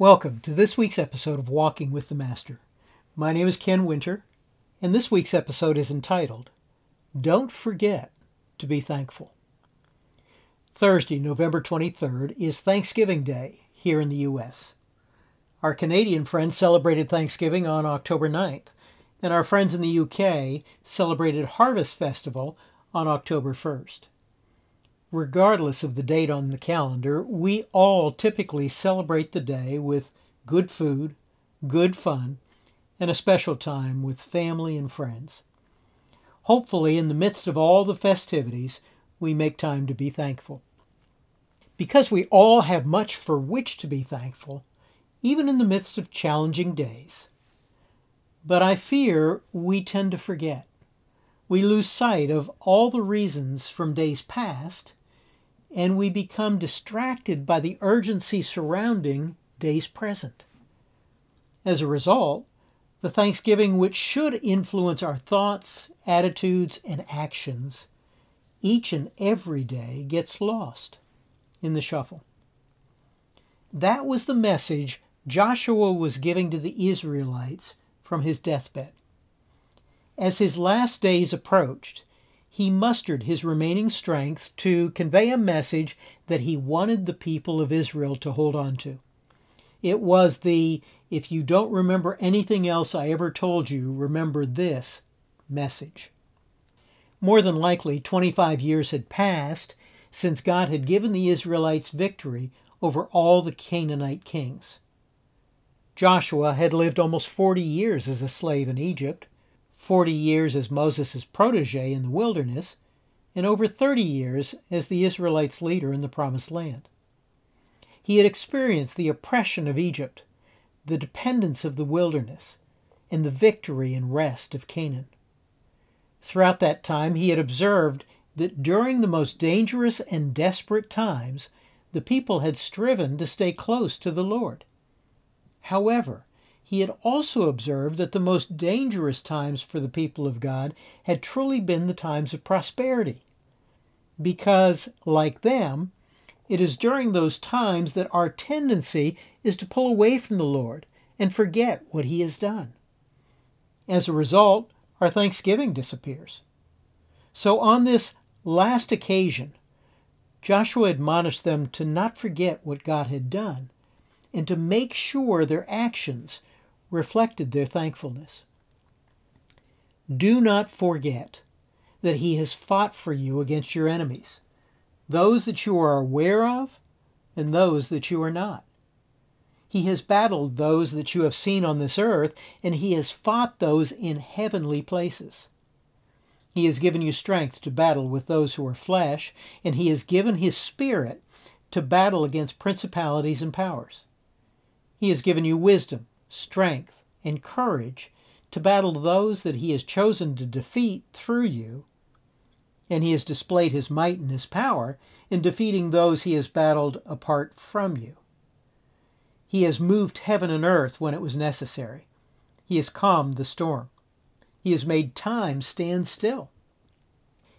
Welcome to this week's episode of Walking with the Master. My name is Ken Winter, and this week's episode is entitled Don't Forget to Be Thankful. Thursday, November 23rd, is Thanksgiving Day here in the U.S. Our Canadian friends celebrated Thanksgiving on October 9th, and our friends in the UK celebrated Harvest Festival on October 1st. Regardless of the date on the calendar, we all typically celebrate the day with good food, good fun, and a special time with family and friends. Hopefully, in the midst of all the festivities, we make time to be thankful. Because we all have much for which to be thankful, even in the midst of challenging days. But I fear we tend to forget. We lose sight of all the reasons from days past and we become distracted by the urgency surrounding days present. As a result, the Thanksgiving which should influence our thoughts, attitudes, and actions each and every day gets lost in the shuffle. That was the message Joshua was giving to the Israelites from his deathbed. As his last days approached, he mustered his remaining strength to convey a message that he wanted the people of Israel to hold on to. It was the, if you don't remember anything else I ever told you, remember this message. More than likely, 25 years had passed since God had given the Israelites victory over all the Canaanite kings. Joshua had lived almost 40 years as a slave in Egypt. 40 years as Moses' protege in the wilderness, and over 30 years as the Israelites' leader in the Promised Land. He had experienced the oppression of Egypt, the dependence of the wilderness, and the victory and rest of Canaan. Throughout that time, he had observed that during the most dangerous and desperate times, the people had striven to stay close to the Lord. However, he had also observed that the most dangerous times for the people of God had truly been the times of prosperity. Because, like them, it is during those times that our tendency is to pull away from the Lord and forget what He has done. As a result, our thanksgiving disappears. So, on this last occasion, Joshua admonished them to not forget what God had done and to make sure their actions reflected their thankfulness. Do not forget that he has fought for you against your enemies, those that you are aware of and those that you are not. He has battled those that you have seen on this earth, and he has fought those in heavenly places. He has given you strength to battle with those who are flesh, and he has given his spirit to battle against principalities and powers. He has given you wisdom strength, and courage to battle those that he has chosen to defeat through you, and he has displayed his might and his power in defeating those he has battled apart from you. He has moved heaven and earth when it was necessary. He has calmed the storm. He has made time stand still.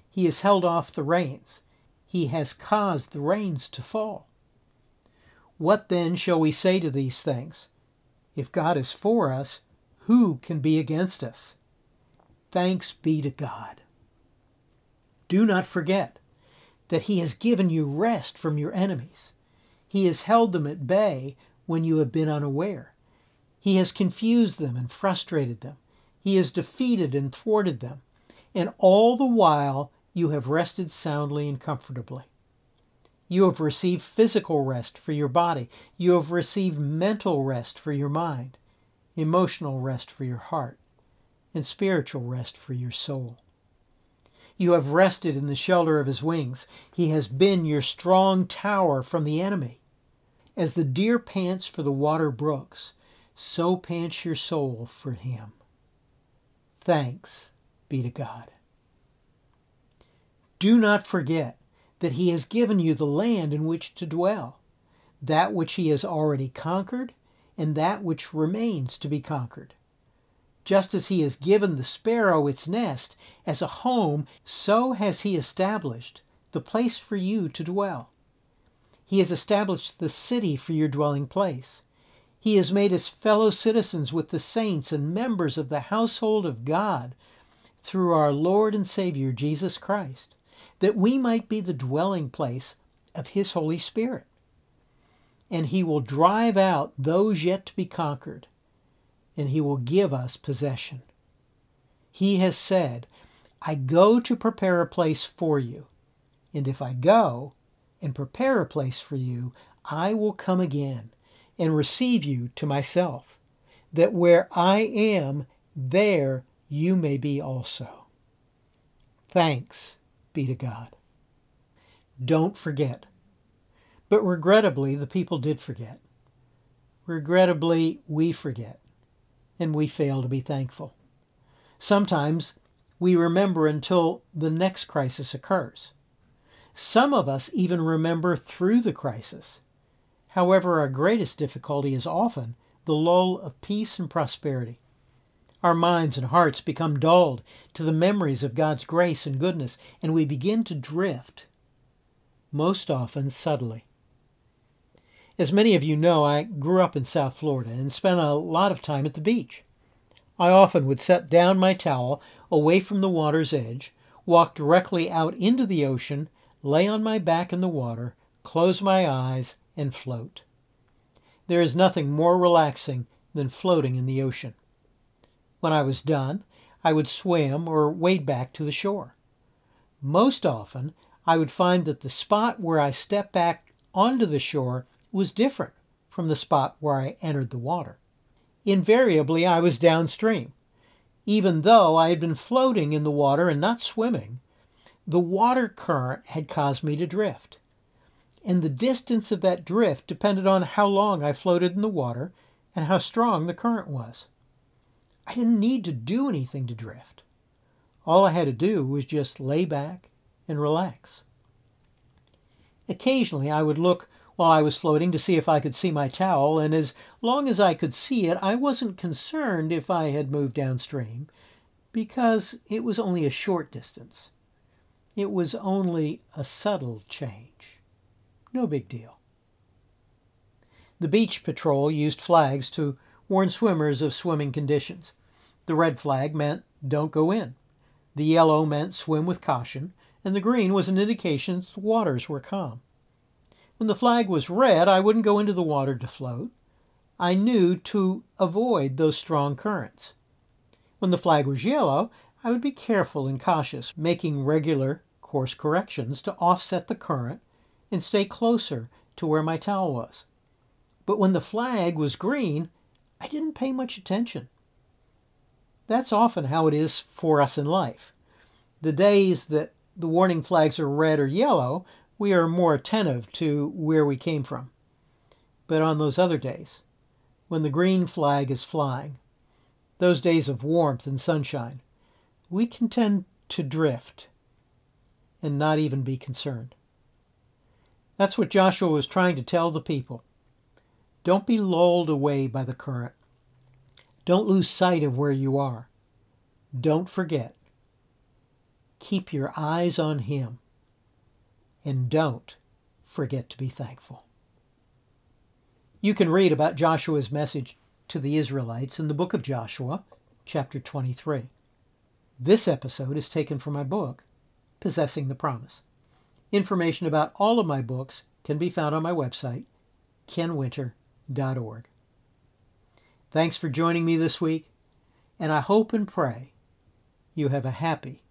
He has held off the rains. He has caused the rains to fall. What then shall we say to these things? If God is for us, who can be against us? Thanks be to God. Do not forget that He has given you rest from your enemies. He has held them at bay when you have been unaware. He has confused them and frustrated them. He has defeated and thwarted them. And all the while you have rested soundly and comfortably. You have received physical rest for your body. You have received mental rest for your mind, emotional rest for your heart, and spiritual rest for your soul. You have rested in the shelter of his wings. He has been your strong tower from the enemy. As the deer pants for the water brooks, so pants your soul for him. Thanks be to God. Do not forget that he has given you the land in which to dwell, that which he has already conquered, and that which remains to be conquered. Just as he has given the sparrow its nest as a home, so has he established the place for you to dwell. He has established the city for your dwelling place. He has made us fellow citizens with the saints and members of the household of God through our Lord and Savior Jesus Christ, that we might be the dwelling place of His Holy Spirit. And He will drive out those yet to be conquered, and He will give us possession. He has said, I go to prepare a place for you. And if I go and prepare a place for you, I will come again and receive you to myself, that where I am, there you may be also. Thanks be to God. Don't forget. But regrettably, the people did forget. Regrettably, we forget, and we fail to be thankful. Sometimes we remember until the next crisis occurs. Some of us even remember through the crisis. However, our greatest difficulty is often the lull of peace and prosperity. Our minds and hearts become dulled to the memories of God's grace and goodness, and we begin to drift, most often subtly. As many of you know, I grew up in South Florida and spent a lot of time at the beach. I often would set down my towel away from the water's edge, walk directly out into the ocean, lay on my back in the water, close my eyes, and float. There is nothing more relaxing than floating in the ocean. When I was done, I would swim or wade back to the shore. Most often, I would find that the spot where I stepped back onto the shore was different from the spot where I entered the water invariably I was downstream. Even though I had been floating in the water and not swimming, the water current had caused me to drift. And the distance of that drift depended on how long I floated in the water and how strong the current was. I didn't need to do anything to drift. All I had to do was just lay back and relax. Occasionally I would look while I was floating to see if I could see my towel, and as long as I could see it, I wasn't concerned if I had moved downstream, because it was only a short distance. It was only a subtle change. No big deal. The beach patrol used flags to warn swimmers of swimming conditions. The red flag meant don't go in. The yellow meant swim with caution, and the green was an indication the waters were calm. When the flag was red, I wouldn't go into the water to float. I knew to avoid those strong currents. When the flag was yellow, I would be careful and cautious, making regular course corrections to offset the current and stay closer to where my towel was. But when the flag was green, I didn't pay much attention. That's often how it is for us in life. The days that the warning flags are red or yellow, we are more attentive to where we came from. But on those other days, when the green flag is flying, those days of warmth and sunshine, we can tend to drift and not even be concerned. That's what Joshua was trying to tell the people. Don't be lulled away by the current. Don't lose sight of where you are. Don't forget. Keep your eyes on Him. And don't forget to be thankful. You can read about Joshua's message to the Israelites in the book of Joshua, chapter 23. This episode is taken from my book, Possessing the Promise. Information about all of my books can be found on my website, kenwinter.org. Thanks for joining me this week, and I hope and pray you have a happy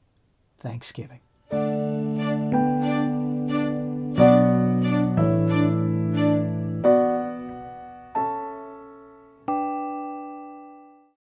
Thanksgiving.